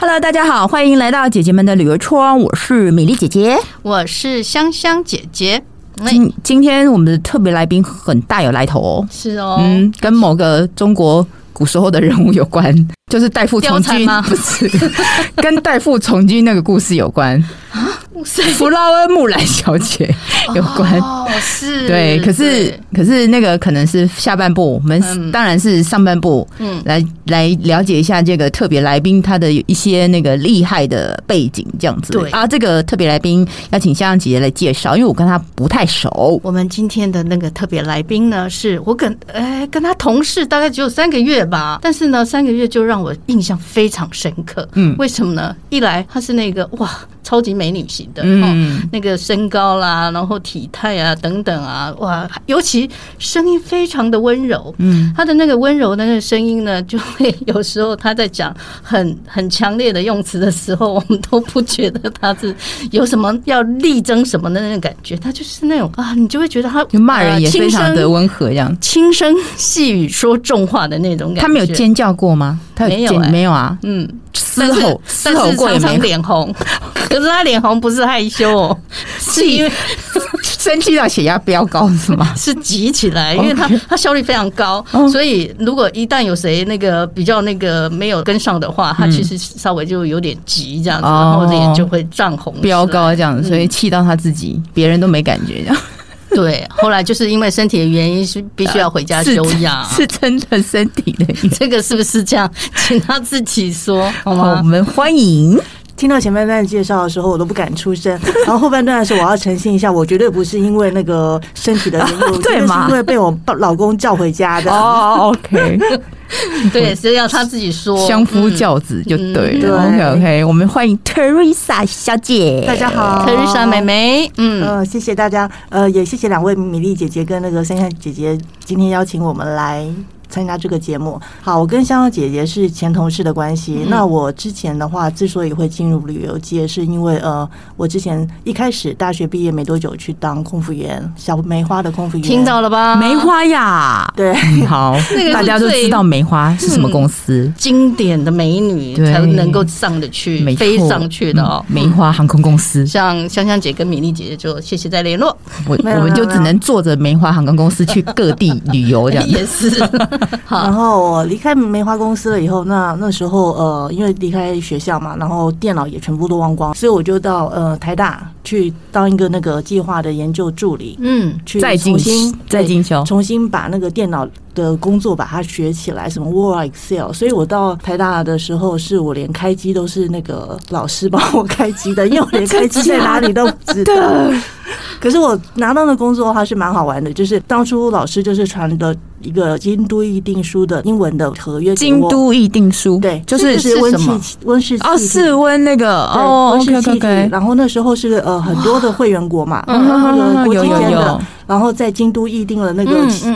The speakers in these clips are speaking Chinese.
Hello，大家好，欢迎来到姐姐们的旅游窗，我是美丽姐姐，我是香香姐姐。今今天我们的特别来宾很大有来头哦，是哦，嗯，跟某个中国古时候的人物有关，就是代父从军吗？不是，跟代父从军那个故事有关。弗劳恩木兰小姐有关哦，是，对，可是可是那个可能是下半部，我们当然是上半部，嗯，来来了解一下这个特别来宾他的一些那个厉害的背景，这样子。对啊，这个特别来宾要请香香姐姐来介绍，因为我跟他不太熟。我们今天的那个特别来宾呢，是我跟哎跟他同事大概只有三个月吧，但是呢三个月就让我印象非常深刻。嗯，为什么呢？一来他是那个哇。超级美女型的，嗯，那个身高啦，然后体态啊等等啊，哇，尤其声音非常的温柔，嗯，她的那个温柔的那个声音呢，就会有时候她在讲很很强烈的用词的时候，我们都不觉得她是有什么要力争什么的那种感觉，她就是那种啊，你就会觉得她骂人也非常的温和，这样。轻声细语说重话的那种感觉。她没有尖叫过吗？她没有，没有啊，嗯，嘶吼，嘶吼过也没脸红。可是他脸红不是害羞哦，是因为生气到血压飙高是吗？是急起来，因为他他效率非常高，所以如果一旦有谁那个比较那个没有跟上的话，他其实稍微就有点急这样子，然后脸就会涨红飙高这样子，所以气到他自己，别人都没感觉这样。对，后来就是因为身体的原因，是必须要回家休养，是真的身体的。这个是不是这样？请他自己说好吗？我们欢迎。听到前半段介绍的时候，我都不敢出声。然后后半段的时候，我要澄清一下，我绝对不是因为那个身体的原因，对吗？是因为被我老公叫回家的。哦，OK，对，是要他自己说，相夫教子就对了。OK，OK，我们欢迎 Teresa 小姐，大家好，Teresa 妹妹，嗯，呃，谢谢大家，呃，也谢谢两位米粒姐姐跟那个香香姐姐今天邀请我们来。参加这个节目，好，我跟香香姐姐是前同事的关系。嗯、那我之前的话，之所以会进入旅游界，是因为呃，我之前一开始大学毕业没多久去当空服员，小梅花的空服员，听到了吧？梅花呀，对，好，大家都知道梅花是什么公司，嗯、经典的美女才能够上得去，飞上去的哦，梅花航空公司。像香香姐跟米粒姐姐就谢谢再联络，我我们就只能坐着梅花航空公司去各地旅游这样，也是。好。然后我离开梅花公司了以后，那那时候呃，因为离开学校嘛，然后电脑也全部都忘光，所以我就到呃台大去当一个那个计划的研究助理，嗯，去重新再进修，重新把那个电脑的工作把它学起来，什么 Word、Excel。所以我到台大的时候，是我连开机都是那个老师帮我开机的，因为我连开机在哪里都不知道。可是我拿到的工作还是蛮好玩的，就是当初老师就是传的。一个京都议定书的英文的合约，京都议定书，对，就是是温室温室哦，室温那个哦，温室气体。然后那时候是呃很多的会员国嘛，国际间的，然后在京都议定了那个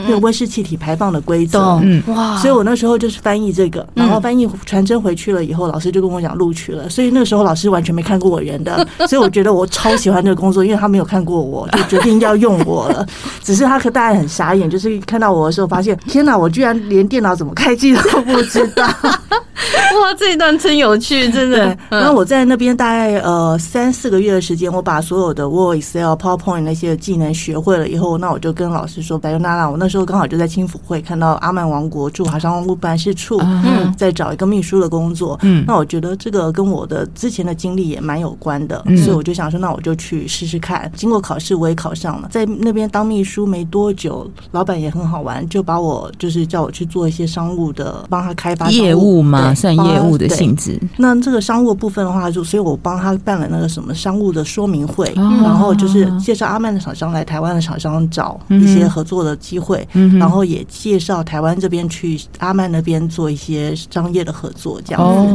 那个温室气体排放的规则，哇！所以我那时候就是翻译这个，然后翻译传真回去了以后，老师就跟我讲录取了。所以那个时候老师完全没看过我人的，所以我觉得我超喜欢这个工作，因为他没有看过我，就决定要用我了。只是他可大家很傻眼，就是看到我的时候。发现天哪！我居然连电脑怎么开机都不知道。哇，这一段真有趣，真的。然后我在那边大概呃三四个月的时间，我把所有的 Word、Excel、PowerPoint 那些技能学会了以后，那我就跟老师说：“白尤娜娜，我那时候刚好就在青辅会看到阿曼王国驻华商务办事处嗯在找一个秘书的工作。嗯，那我觉得这个跟我的之前的经历也蛮有关的，所以我就想说，那我就去试试看。经过考试，我也考上了。在那边当秘书没多久，老板也很好玩，就把我就是叫我去做一些商务的，帮他开发业务嘛，算业务的性质。那这个商务部分的话，就所以我帮他办了那个什么商务的说明会，然后就是介绍阿曼的厂商来台湾的厂商找一些合作的机会，然后也介绍台湾这边去阿曼那边做一些商业的合作这样子。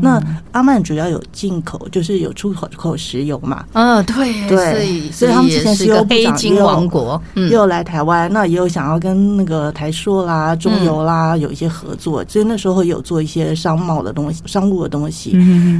那阿曼主要有进口，就是有出口口石油嘛。嗯，对对，所以他们之前是有黑金王国，又来台湾，那也有想要跟那个台硕啦、中油啦有一些合作，所以那时候有做一些商贸的东西、商务的东西。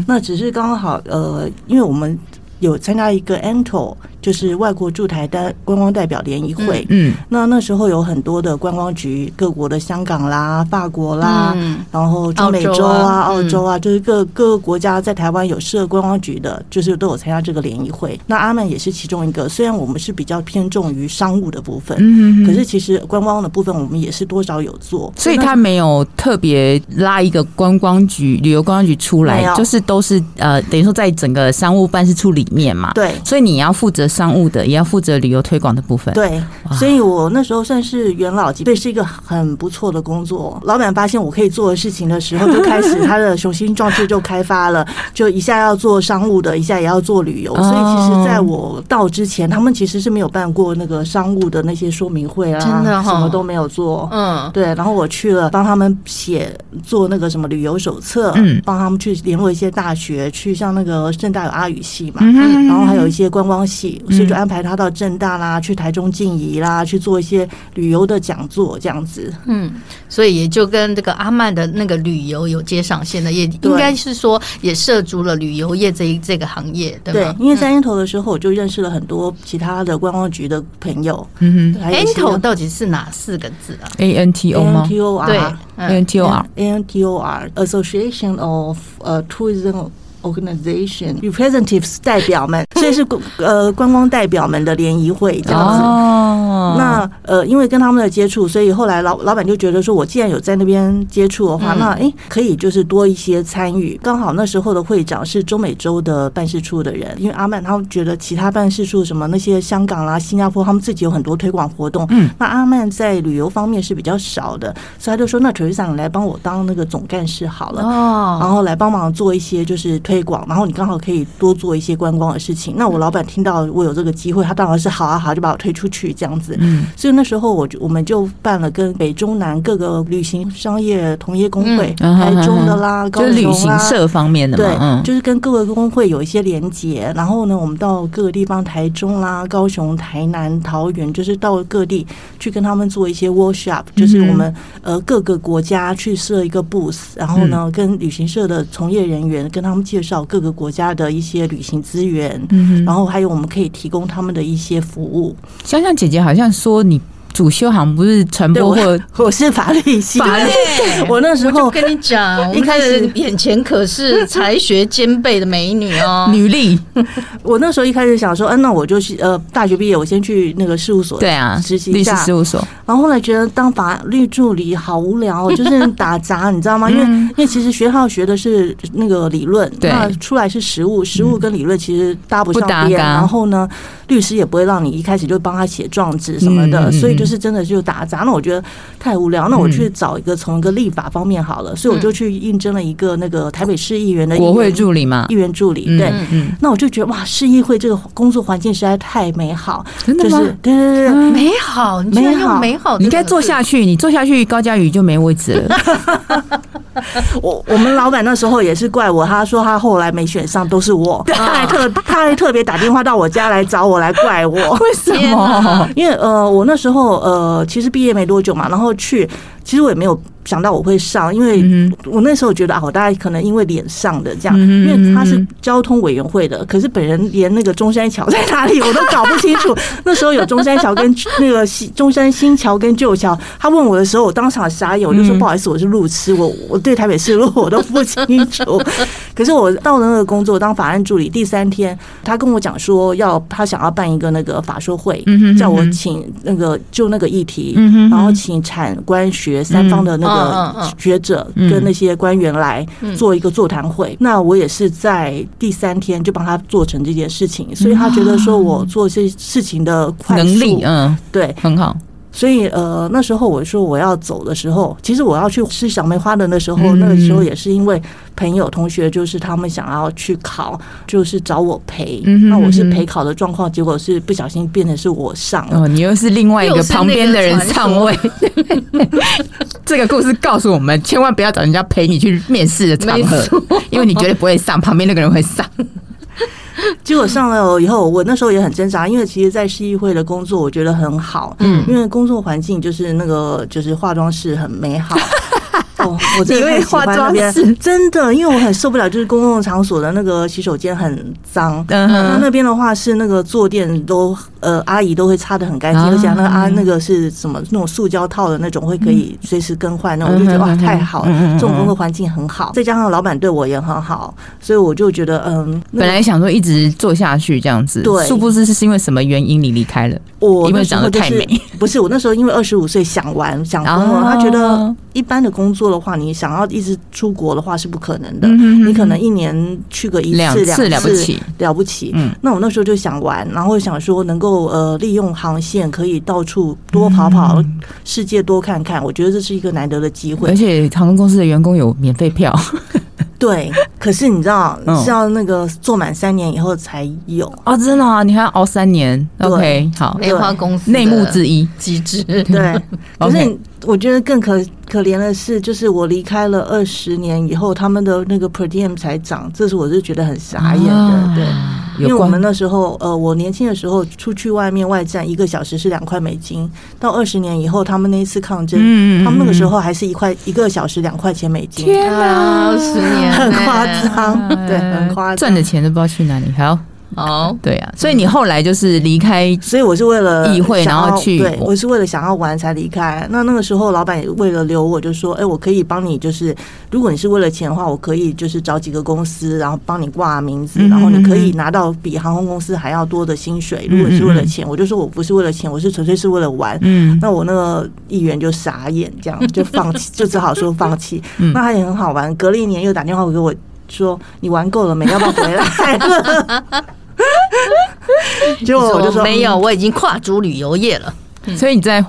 那只是刚好呃，因为我们有参加一个 ANTO。就是外国驻台的观光代表联谊会，嗯，那那时候有很多的观光局，各国的香港啦、法国啦，嗯、然后中美洲啊、澳洲啊，嗯、洲啊就是各各个国家在台湾有设观光局的，就是都有参加这个联谊会。那阿曼也是其中一个，虽然我们是比较偏重于商务的部分，嗯，可是其实观光的部分我们也是多少有做，所以他没有特别拉一个观光局、旅游观光局出来，就是都是呃，等于说在整个商务办事处里面嘛，对，所以你要负责。商务的也要负责旅游推广的部分，对，所以我那时候算是元老级，对，是一个很不错的工作。老板发现我可以做的事情的时候，就开始他的雄心壮志就开发了，就一下要做商务的，一下也要做旅游。所以其实在我到之前，他们其实是没有办过那个商务的那些说明会啊，真的什么都没有做。嗯，对。然后我去了，帮他们写做那个什么旅游手册，嗯，帮他们去联络一些大学，去像那个政大有阿语系嘛，然后还有一些观光系。所以就安排他到正大啦，去台中静怡啦，去做一些旅游的讲座，这样子。嗯，所以也就跟这个阿曼的那个旅游有接上线的，也应该是说也涉足了旅游业这一这个行业，对吧？对，因为在 ANTO 的时候，我就认识了很多其他的观光局的朋友。嗯哼，ANTO 到底是哪四个字啊？A N T O 吗？对，A N T O R，A N T O R，Association of 呃 Tourism。Organization representatives 代表们， 所以是呃观光代表们的联谊会这样子。哦，那呃，因为跟他们的接触，所以后来老老板就觉得说，我既然有在那边接触的话，那哎可以就是多一些参与。刚好那时候的会长是中美洲的办事处的人，因为阿曼他们觉得其他办事处什么那些香港啦、新加坡，他们自己有很多推广活动。嗯，那阿曼在旅游方面是比较少的，所以他就说，那 Teresa 你来帮我当那个总干事好了。哦，然后来帮忙做一些就是。推广，然后你刚好可以多做一些观光的事情。那我老板听到我有这个机会，他当然是好啊好，就把我推出去这样子。嗯，所以那时候我就我们就办了跟北中南各个旅行商业同业工会，台中的啦、高雄啦，就旅行社方面的嘛，对，就是跟各个工会有一些连结。然后呢，我们到各个地方，台中啦、高雄、台南、桃园，就是到各地去跟他们做一些 workshop，就是我们呃各个国家去设一个 booth，然后呢跟旅行社的从业人员跟他们介。介绍各个国家的一些旅行资源，嗯，然后还有我们可以提供他们的一些服务。香香姐姐好像说你。主修好像不是传播或，或我是法律系。法律，我那时候跟你讲，一开始眼前可是才学兼备的美女哦，女力。我那时候一开始想说，嗯、啊，那我就去呃，大学毕业，我先去那个事务所，对啊，实习一下律师事务所。然后后来觉得当法律助理好无聊，就是打杂，你知道吗？因为因为其实学校学的是那个理论，对，那出来是实务，实务跟理论其实搭不上边。然后呢，律师也不会让你一开始就帮他写状纸什么的，所以。就是真的就打杂，那我觉得太无聊，那我去找一个从一个立法方面好了，所以我就去应征了一个那个台北市议员的国会助理嘛，议员助理。对，那我就觉得哇，市议会这个工作环境实在太美好，真的吗？对对对，美好，美好，美好，你应该坐下去，你坐下去，高佳宇就没位置了。我我们老板那时候也是怪我，他说他后来没选上都是我，他还特他还特别打电话到我家来找我来怪我，为什么？因为呃，我那时候呃，其实毕业没多久嘛，然后去，其实我也没有。想到我会上，因为我那时候觉得啊，我大概可能因为脸上的这样，因为他是交通委员会的，可是本人连那个中山桥在哪里我都搞不清楚。那时候有中山桥跟 那个新中山新桥跟旧桥，他问我的时候，我当场傻眼，我就说不好意思，我是路痴，我我对台北市路我都不清楚。可是我到了那个工作当法案助理第三天，他跟我讲说要他想要办一个那个法说会，叫我请那个就那个议题，然后请产官学三方的那个。呃，学者跟那些官员来做一个座谈会，那我也是在第三天就帮他做成这件事情，所以他觉得说我做这些事情的快速能力，嗯，对，很好。所以呃，那时候我说我要走的时候，其实我要去吃小梅花的那时候，那个时候也是因为朋友同学就是他们想要去考，就是找我陪。那我是陪考的状况，结果是不小心变成是我上了。哦，你又是另外一个旁边的人上位。这个故事告诉我们，千万不要找人家陪你去面试的场合，因为你绝对不会上，旁边那个人会上。结果上了以后，我那时候也很挣扎，因为其实，在市议会的工作，我觉得很好，嗯，因为工作环境就是那个就是化妆室很美好，哦，我真的太喜欢那边，真的，因为我很受不了，就是公共场所的那个洗手间很脏。嗯，那那边的话是那个坐垫都呃阿姨都会擦的很干净，而且那个啊那个是什么那种塑胶套的那种，会可以随时更换。那我就觉得哇，太好了，这种工作环境很好，再加上老板对我也很好，所以我就觉得嗯，本来想说一直做下去这样子，对，殊不知是因为什么原因你离开了？我因为长得太美，不是我那时候因为二十五岁想玩想疯了，他觉得一般的工作的话，你想要一直出国的话是不可能的。你可能一年去个一次两次了不起了不起。嗯，那我那时候就想玩，然后想说能够呃利用航线可以到处多跑跑，世界多看看。我觉得这是一个难得的机会，而且航空公司的员工有免费票。对，可是你知道是要那个做满三年以后才有哦，真的啊，你还要熬三年。OK，好，梅花公司内幕之一机制。对，可是我觉得更可可怜的是，就是我离开了二十年以后，他们的那个 per diem 才涨，这是我是觉得很傻眼的。对。因为我们那时候，呃，我年轻的时候出去外面外站一个小时是两块美金，到二十年以后，他们那一次抗争，他们那个时候还是一块一个小时两块钱美金。天哪，十年很夸张，对，很夸张，赚的钱都不知道去哪里。好。哦，对啊，所以你后来就是离开，所以我是为了议会，然后去，对，我是为了想要玩才离开。那那个时候，老板也为了留我，就说：“哎，我可以帮你，就是如果你是为了钱的话，我可以就是找几个公司，然后帮你挂名字，然后你可以拿到比航空公司还要多的薪水。如果是为了钱，我就说我不是为了钱，我是纯粹是为了玩。嗯，那我那个议员就傻眼，这样 就放弃，就只好说放弃。那他也很好玩，隔了一年又打电话给我说：你玩够了没？要不要回来？” 结果我就说没有，我已经跨足旅游业了，所以你在。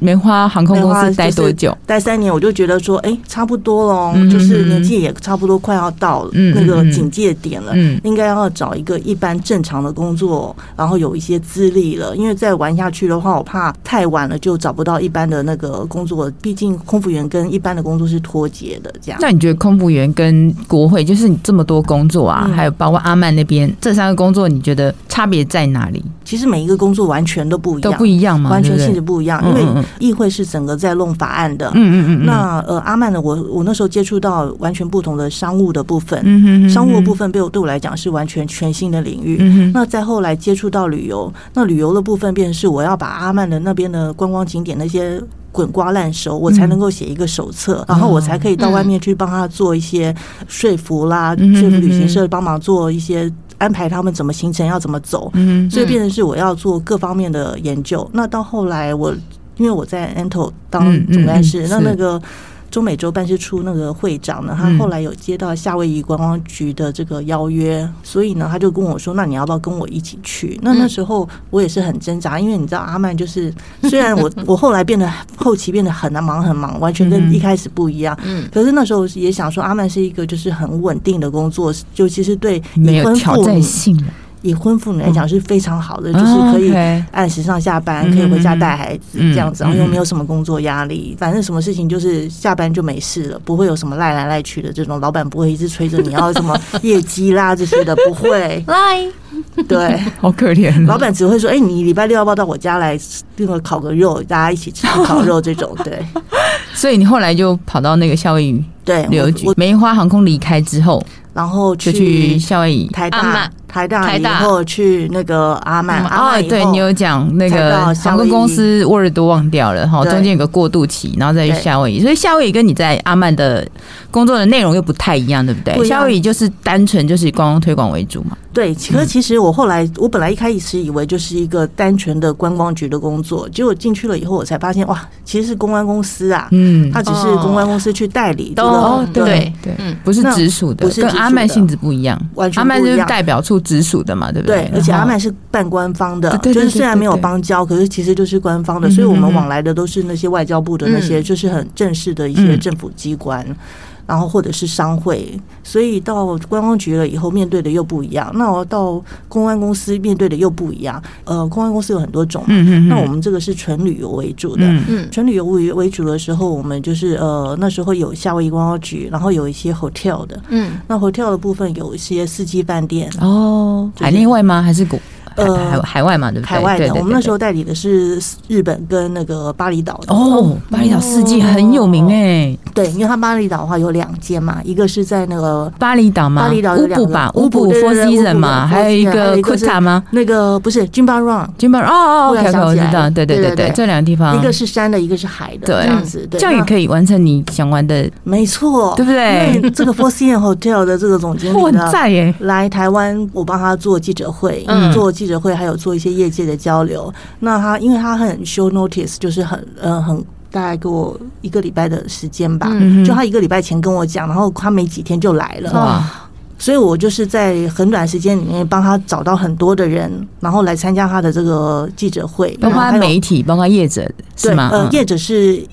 梅花航空公司待多久？待三年，我就觉得说，哎，差不多了，就是年纪也差不多快要到那个警戒点了，嗯应该要找一个一般正常的工作，然后有一些资历了。因为再玩下去的话，我怕太晚了就找不到一般的那个工作。毕竟空服员跟一般的工作是脱节的，这样。那你觉得空服员跟国会，就是你这么多工作啊，还有包括阿曼那边这三个工作，你觉得差别在哪里？其实每一个工作完全都不一样，都不一样吗？完全性质不一样，因为。议会是整个在弄法案的，嗯嗯嗯。那呃，阿曼呢，我我那时候接触到完全不同的商务的部分，嗯嗯，商务的部分对我对我来讲是完全全新的领域。嗯，那再后来接触到旅游，那旅游的部分便是我要把阿曼的那边的观光景点那些滚瓜烂熟，我才能够写一个手册，然后我才可以到外面去帮他做一些说服啦，说服旅行社帮忙做一些安排，他们怎么行程要怎么走。嗯，所以变成是我要做各方面的研究。那到后来我。因为我在 Anto 当总干事，那那个中美洲办事处那个会长呢，他后来有接到夏威夷观光局的这个邀约，所以呢，他就跟我说：“那你要不要跟我一起去？”那那时候我也是很挣扎，因为你知道阿曼就是，虽然我我后来变得后期变得很忙很忙，完全跟一开始不一样，嗯，可是那时候也想说，阿曼是一个就是很稳定的工作，尤其是对没有挑战性。以婚妇女来讲是非常好的，就是可以按时上下班，可以回家带孩子这样子，然后又没有什么工作压力，反正什么事情就是下班就没事了，不会有什么赖来赖去的这种，老板不会一直催着你要什么 业绩啦这些的，不会。赖，对，好可怜。老板只会说：“哎，你礼拜六要不要到我家来那个烤个肉，大家一起吃烤肉这种。”对。所以你后来就跑到那个夏威夷对旅游局，梅花航空离开之后，然后就去夏威夷台大。台大台大。以后去那个阿曼，哦，对你有讲那个航空公司 word 都忘掉了哈，中间有个过渡期，然后再去夏威夷，所以夏威夷跟你在阿曼的工作的内容又不太一样，对不对？夏威夷就是单纯就是以观光推广为主嘛。对，可是其实我后来我本来一开始以为就是一个单纯的观光局的工作，结果进去了以后，我才发现哇，其实是公关公司啊，嗯，他只是公关公司去代理，哦，对对，嗯，不是直属的，不是跟阿曼性质不一样，完全阿曼就是代表处。直属的嘛，对不对？对，而且阿曼是半官方的，就是虽然没有邦交，可是其实就是官方的，所以我们往来的都是那些外交部的那些，就是很正式的一些政府机关。然后或者是商会，所以到观光局了以后，面对的又不一样。那我到公安公司面对的又不一样。呃，公安公司有很多种，嗯嗯。那我们这个是纯旅游为主的，嗯，纯旅游为为主的时候，我们就是呃那时候有夏威夷观光局，然后有一些 hotel 的，嗯，那 hotel 的部分有一些四季饭店。哦，海内外吗？还是国？呃海海外嘛，对不对？海外的，对对对对，我们那时候代理的是日本跟那个巴厘岛的。哦，巴厘岛四季很有名哎。对，因为它巴厘岛的话有两间嘛，一个是在那个巴厘岛嘛，巴厘岛有两个。乌布吧，乌布 Four Seasons 嘛，还有一个库塔吗？那个不是 Jimbaran，Jimbaran 哦哦，OK OK，我知道，对对对对，这两个地方，一个是山的，一个是海的，这样子，这样也可以完成你想玩的，没错，对不对？因为这个 Four Seasons Hotel 的这个总经理呢，在耶，来台湾，我帮他做记者会，做记者会，还有做一些业界的交流。那他因为他很 show notice，就是很呃很大概给我一个礼拜的时间吧，就他一个礼拜前跟我讲，然后他没几天就来了，哇！所以我就是在很短时间里面帮他找到很多的人，然后来参加他的这个记者会，包括媒体，包括业者，是吗？呃，业者是。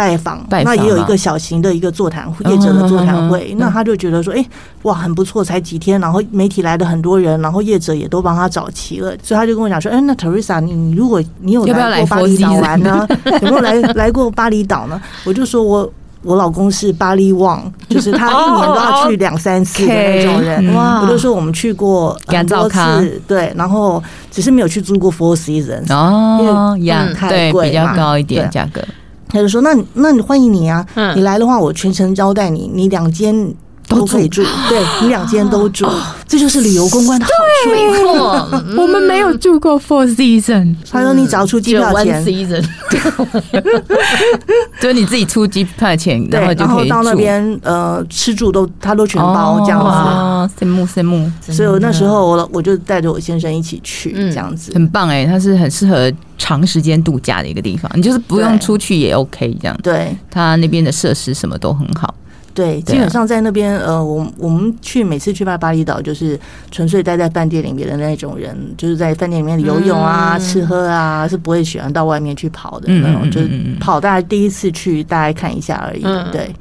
拜访，那也有一个小型的一个座谈会，业者的座谈会。那他就觉得说，哎，哇，很不错，才几天，然后媒体来了很多人，然后业者也都帮他找齐了，所以他就跟我讲说，哎，那 Teresa，你如果你有来过巴厘岛玩呢，有没有来来过巴厘岛呢？我就说我我老公是巴厘旺，就是他一年都要去两三次的那种人。哇，我就说我们去过很多次，对，然后只是没有去住过 Four Seasons 哦，因为太贵，比较高一点价格。他就说：“那那你欢迎你啊！你来的话，我全程招待你，你两间都可以住，对你两间都住，这就是旅游公关的好处。没错，我们没有住过 Four Seasons。他说你只要出机票钱，就你自己出机票钱，然后就可以到那边呃吃住都他都全包这样子。羡慕羡慕，所以那时候我我就带着我先生一起去这样子，很棒哎，他是很适合。”长时间度假的一个地方，你就是不用出去也 OK，这样。对，他那边的设施什么都很好。对，基本上在那边，呃，我我们去每次去巴巴厘岛，就是纯粹待在饭店里面的那种人，就是在饭店里面游泳啊、吃喝啊，是不会喜欢到外面去跑的那种。就是跑，大概第一次去，大概看一下而已。对，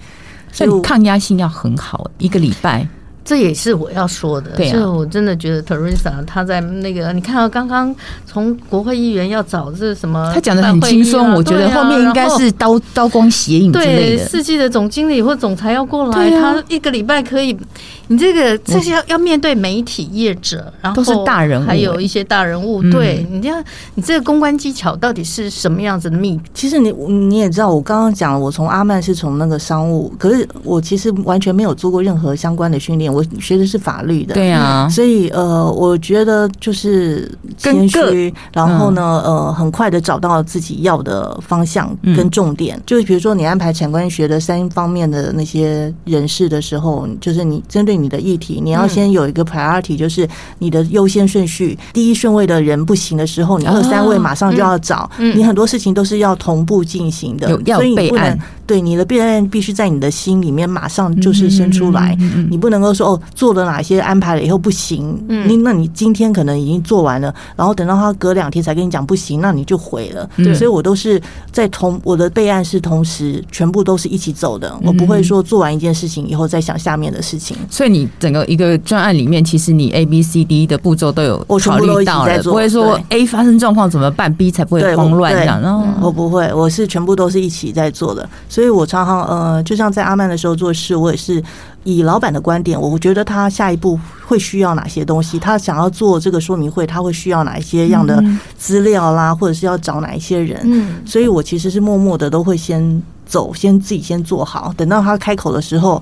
所以抗压性要很好，一个礼拜。这也是我要说的，对啊，就我真的觉得 Teresa 她在那个，你看到刚刚从国会议员要找这什么，他讲的很轻松，我觉得后面应该是刀刀光血影之类的。对，世纪的总经理或总裁要过来，他一个礼拜可以。你这个这些要要面对媒体业者，然后都是大人物，还有一些大人物。对，你这样，你这个公关技巧到底是什么样子的秘？其实你你也知道，我刚刚讲了，我从阿曼是从那个商务，可是我其实完全没有做过任何相关的训练，我学的是法律的。对啊，所以呃，我觉得就是谦虚，然后呢，呃，很快的找到自己要的方向跟重点。就是比如说，你安排产官学的三方面的那些人士的时候，就是你针对。你的议题，你要先有一个 priority，就是你的优先顺序。第一顺位的人不行的时候，你二三位马上就要找。你很多事情都是要同步进行的，所以你不能。对，你的备案必须在你的心里面马上就是生出来，你不能够说哦，做了哪些安排了以后不行，你那你今天可能已经做完了，然后等到他隔两天才跟你讲不行，那你就毁了。所以我都是在同我的备案是同时全部都是一起走的，我不会说做完一件事情以后再想下面的事情。所以你整个一个专案里面，其实你 A B C D 的步骤都有考虑到了，不会说 A 发生状况怎么办，B 才不会慌乱这样。然后我不会，我是全部都是一起在做的。所以我常常呃，就像在阿曼的时候做事，我也是以老板的观点，我觉得他下一步会需要哪些东西，他想要做这个说明会，他会需要哪一些样的资料啦，或者是要找哪一些人。嗯，所以我其实是默默的都会先走，先自己先做好，等到他开口的时候，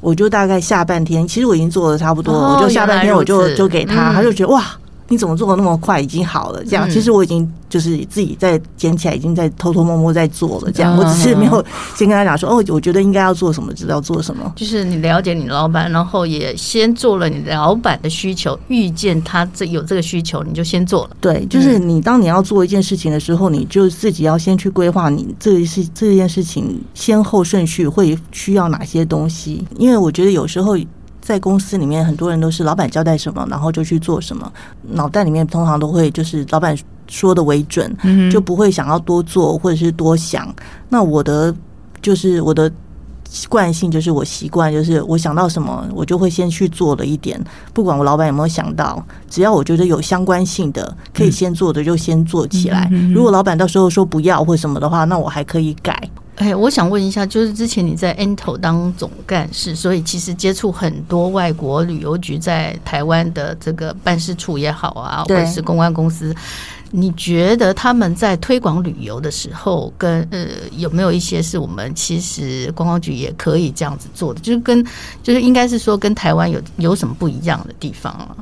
我就大概下半天，其实我已经做的差不多了，我就下半天我就就给他，他就觉得哇。你怎么做的那么快？已经好了，这样其实我已经就是自己在捡起来，已经在偷偷摸摸在做了。这样我只是没有先跟他讲说哦，我觉得应该要做什么，知道做什么。就是你了解你老板，然后也先做了你老板的需求，遇见他这有这个需求，你就先做了。对，就是你当你要做一件事情的时候，你就自己要先去规划你这事这件事情先后顺序会需要哪些东西，因为我觉得有时候。在公司里面，很多人都是老板交代什么，然后就去做什么，脑袋里面通常都会就是老板说的为准，就不会想要多做或者是多想。那我的就是我的惯性，就是我习惯就是我想到什么，我就会先去做了一点，不管我老板有没有想到，只要我觉得有相关性的可以先做的，就先做起来。如果老板到时候说不要或什么的话，那我还可以改。哎，我想问一下，就是之前你在 Anto 当总干事，所以其实接触很多外国旅游局在台湾的这个办事处也好啊，或者是公关公司，你觉得他们在推广旅游的时候，跟呃有没有一些是我们其实观光局也可以这样子做的？就是跟就是应该是说跟台湾有有什么不一样的地方啊？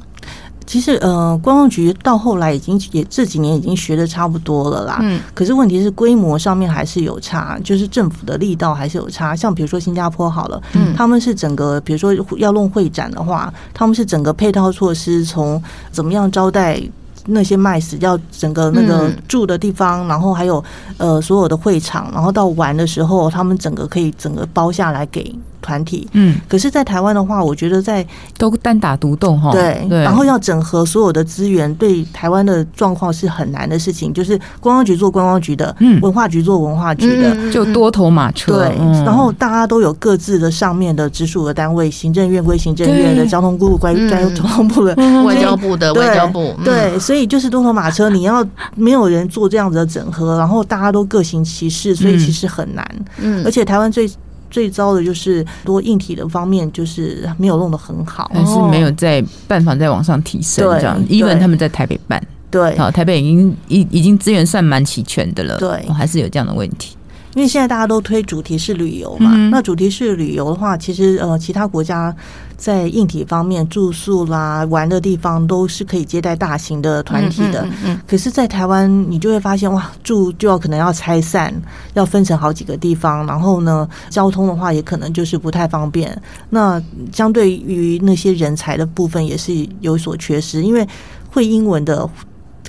其实，呃，观光局到后来已经也这几年已经学的差不多了啦。嗯。可是问题是规模上面还是有差，就是政府的力道还是有差。像比如说新加坡好了，嗯，他们是整个，比如说要弄会展的话，他们是整个配套措施，从怎么样招待那些 MICE，要整个那个住的地方，然后还有呃所有的会场，然后到玩的时候，他们整个可以整个包下来给。团体，嗯，可是，在台湾的话，我觉得在都单打独斗哈，对对，然后要整合所有的资源，对台湾的状况是很难的事情。就是观光局做观光局的，嗯，文化局做文化局的，就多头马车。对，然后大家都有各自的上面的直属的单位，行政院归行政院的，交通部归交通部的，外交部的外交部。对，所以就是多头马车，你要没有人做这样子的整合，然后大家都各行其事，所以其实很难。嗯，而且台湾最。最糟的就是多硬体的方面，就是没有弄得很好，还是没有在办法再往上提升这样。even 他们在台北办，对，好，台北已经已已经资源算蛮齐全的了，对，还是有这样的问题。因为现在大家都推主题式旅游嘛，那主题式旅游的话，其实呃，其他国家。在硬体方面，住宿啦、玩的地方都是可以接待大型的团体的。嗯嗯嗯嗯、可是，在台湾，你就会发现，哇，住就要可能要拆散，要分成好几个地方。然后呢，交通的话，也可能就是不太方便。那相对于那些人才的部分，也是有所缺失，因为会英文的。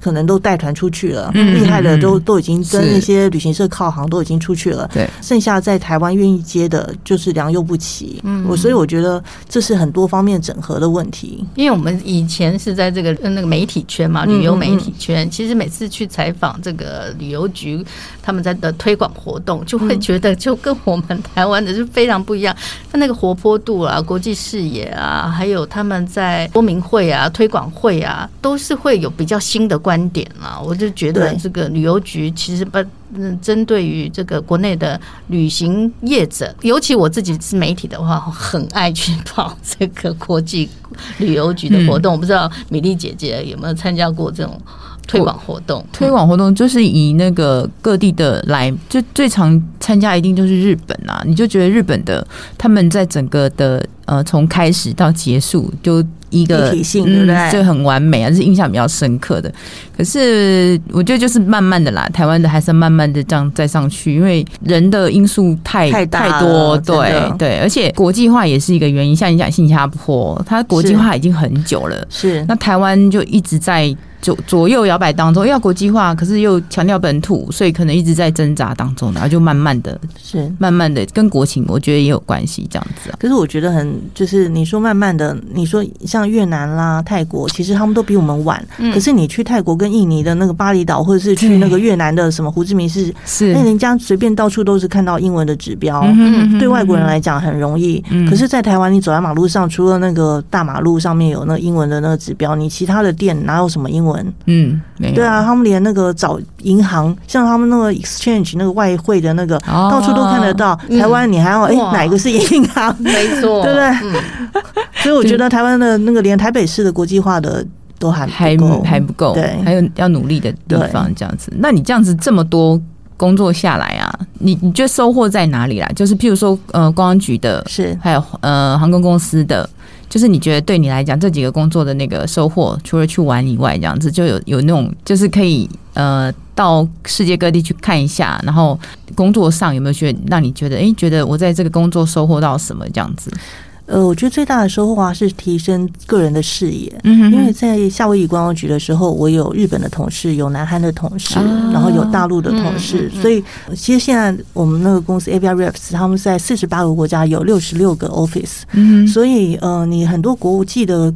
可能都带团出去了，厉害的都都已经跟那些旅行社靠行，都已经出去了。对，剩下在台湾愿意接的，就是良莠不齐。嗯，我所以我觉得这是很多方面整合的问题。因为我们以前是在这个那个媒体圈嘛，旅游媒体圈，其实每次去采访这个旅游局他们在的推广活动，就会觉得就跟我们台湾的是非常不一样。他那个活泼度啊，国际视野啊，还有他们在说明会啊、推广会啊，都是会有比较新的。观点啦，我就觉得这个旅游局其实不，嗯，针对于这个国内的旅行业者，尤其我自己是媒体的话，很爱去跑这个国际旅游局的活动。我不知道米粒姐姐有没有参加过这种推广活动？推广活动就是以那个各地的来，就最常参加一定就是日本啊。你就觉得日本的他们在整个的呃，从开始到结束就。一个体性对不对？嗯，就很完美啊，是印象比较深刻的。可是我觉得就是慢慢的啦，台湾的还是慢慢的这样再上去，因为人的因素太太太多，对对，而且国际化也是一个原因。像你讲新加坡，它国际化已经很久了，是那台湾就一直在。左左右摇摆当中，要国际化，可是又强调本土，所以可能一直在挣扎当中，然后就慢慢的，是慢慢的跟国情，我觉得也有关系，这样子啊。可是我觉得很，就是你说慢慢的，你说像越南啦、泰国，其实他们都比我们晚。嗯。可是你去泰国跟印尼的那个巴厘岛，或者是去那个越南的什么胡志明市，是那人家随便到处都是看到英文的指标，对外国人来讲很容易。可是，在台湾，你走在马路上，除了那个大马路上面有那个英文的那个指标，你其他的店哪有什么英文？文嗯，对啊，他们连那个找银行，像他们那个 exchange 那个外汇的那个，哦、到处都看得到。台湾你还要哎，哪个是银行？没错，对不对？嗯、所以我觉得台湾的那个连台北市的国际化的都还还还不够，对，还有要努力的地方。这样子，那你这样子这么多工作下来啊，你你觉得收获在哪里啦？就是譬如说，呃，公安局的，是还有呃航空公司的。就是你觉得对你来讲这几个工作的那个收获，除了去玩以外，这样子就有有那种就是可以呃到世界各地去看一下，然后工作上有没有觉得让你觉得哎、觉得我在这个工作收获到什么这样子？呃，我觉得最大的收获啊，是提升个人的视野。嗯因为在夏威夷观光局的时候，我有日本的同事，有南韩的同事，哦、然后有大陆的同事，所以其实现在我们那个公司 AVR Reps 他们在四十八个国家有六十六个 office，嗯，所以呃，你很多国际的。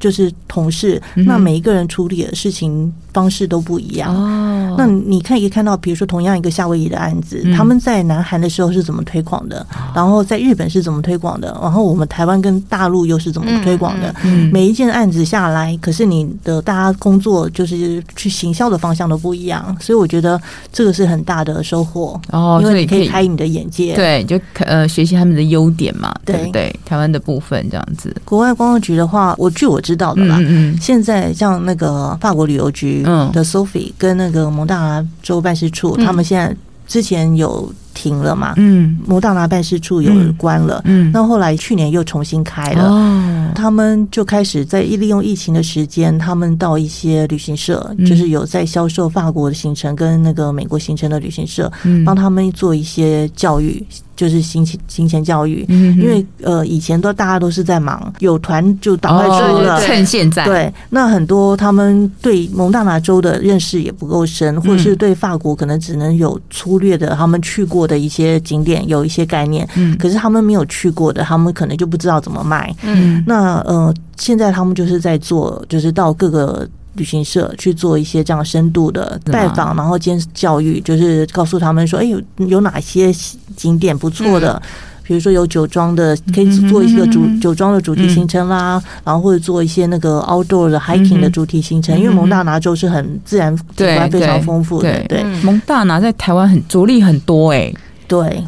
就是同事，那每一个人处理的事情方式都不一样。哦，哦，那你可以看到，比如说同样一个夏威夷的案子，嗯、他们在南韩的时候是怎么推广的，然后在日本是怎么推广的，然后我们台湾跟大陆又是怎么推广的？嗯。嗯、每一件案子下来，可是你的大家工作就是去行销的方向都不一样，所以我觉得这个是很大的收获哦，因为你可以开你的眼界，对，就呃学习他们的优点嘛，对。不对？台湾的部分这样子，国外观光局的话，我据我知道的啦，现在像那个法国旅游局的 Sophie 跟那个蒙大拿州办事处，他们现在之前有。停了嘛？嗯，摩大拿办事处有关了。嗯，那后来去年又重新开了。哦，他们就开始在利用疫情的时间，他们到一些旅行社，就是有在销售法国的行程跟那个美国行程的旅行社，帮他们做一些教育。就是行前行前教育，因为呃以前都大家都是在忙，有团就赶快出了，趁现在。对，那很多他们对蒙大拿州的认识也不够深，或者是对法国可能只能有粗略的他们去过的一些景点有一些概念，嗯，可是他们没有去过的，他们可能就不知道怎么卖。嗯，那呃现在他们就是在做，就是到各个。旅行社去做一些这样深度的拜访，然后兼教育，就是告诉他们说，哎，有有哪些景点不错的，比如说有酒庄的，可以做一个主酒庄的主题行程啦，然后或者做一些那个 outdoor 的 hiking 的主题行程，因为蒙大拿州是很自然景观非常丰富的，对，蒙大拿在台湾很着力很多哎，对。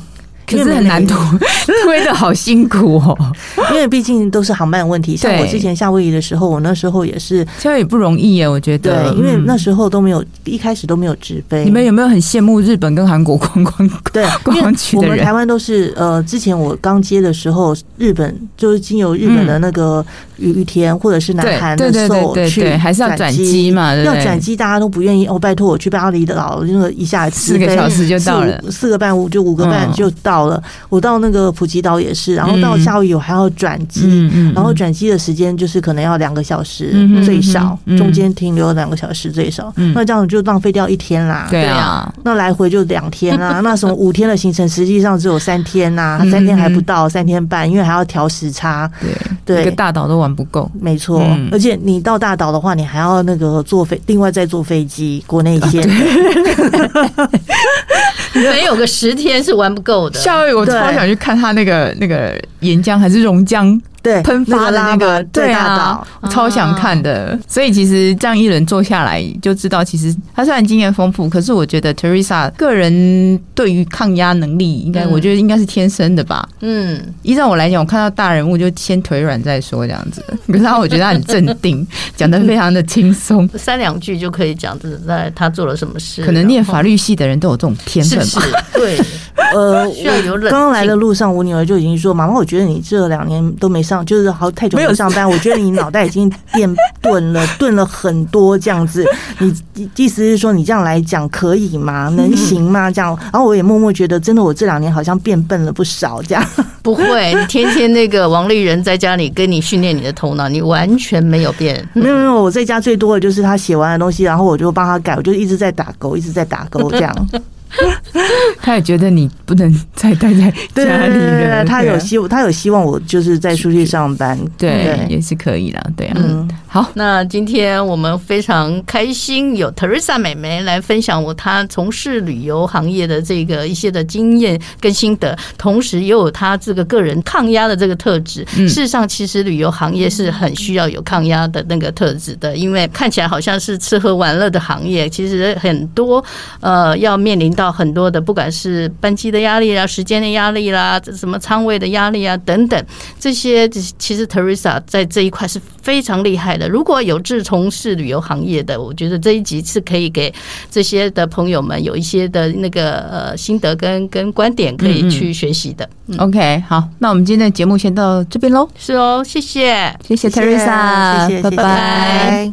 可是很难推，推的好辛苦哦。因为毕竟都是航班问题。像我之前夏威夷的时候，我那时候也是，夏威夷不容易耶，我觉得。对，因为那时候都没有，一开始都没有直飞。你们有没有很羡慕日本跟韩国观光？对，观光区的人。我们台湾都是呃，之前我刚接的时候，日本就是经由日本的那个羽田或者是南韩的时候去，还是要转机嘛？要转机，大家都不愿意哦。拜托我去巴厘岛，那个一下四个小时就到了，四个半五就五个半就到。到了，我到那个普吉岛也是，然后到夏威夷我还要转机，嗯、然后转机的时间就是可能要两个小时最少，嗯、中间停留两个小时最少，嗯、那这样就浪费掉一天啦。对啊，那来回就两天啦，那什么五天的行程实际上只有三天呐，三天还不到，三天半，因为还要调时差。对对，一个大岛都玩不够，没错。嗯、而且你到大岛的话，你还要那个坐飞，另外再坐飞机国内线。啊 没有个十天是玩不够的。夏威夷我超想去看他那个那个岩浆还是熔浆。对，喷发的那个对啊，我超想看的。所以其实这样一轮做下来，就知道其实他虽然经验丰富，可是我觉得 Teresa 个人对于抗压能力，应该我觉得应该是天生的吧。嗯，依照我来讲，我看到大人物就先腿软再说这样子。可是他我觉得他很镇定，讲的非常的轻松，三两句就可以讲的在他做了什么事。可能念法律系的人都有这种天分吧。对，呃，需要有冷。刚刚来的路上，我女儿就已经说：“妈妈，我觉得你这两年都没上。”就是好太久没有上班，我觉得你脑袋已经变钝了，钝了很多这样子。你意思是说你这样来讲可以吗？能行吗？这样，然后我也默默觉得，真的我这两年好像变笨了不少。这样不会，你天天那个王丽人在家里跟你训练你的头脑，你完全没有变。没有没有，我在家最多的就是他写完的东西，然后我就帮他改，我就一直在打勾，一直在打勾这样。他也觉得你不能再待在家里了。他有希，他有希望我就是再出去上班，对，也是可以的，对啊。嗯，好，那今天我们非常开心有 Teresa 妹妹来分享我她从事旅游行业的这个一些的经验跟心得，同时也有她这个个人抗压的这个特质。事实上，其实旅游行业是很需要有抗压的那个特质的，因为看起来好像是吃喝玩乐的行业，其实很多呃要面临到。很多的，不管是班机的压力啦、时间的压力啦、什么仓位的压力啊等等，这些其实 Teresa 在这一块是非常厉害的。如果有志从事旅游行业的，我觉得这一集是可以给这些的朋友们有一些的那个呃心得跟跟观点可以去学习的。嗯嗯 OK，好，那我们今天的节目先到这边喽。是哦，谢谢，谢谢 Teresa，谢谢，拜拜。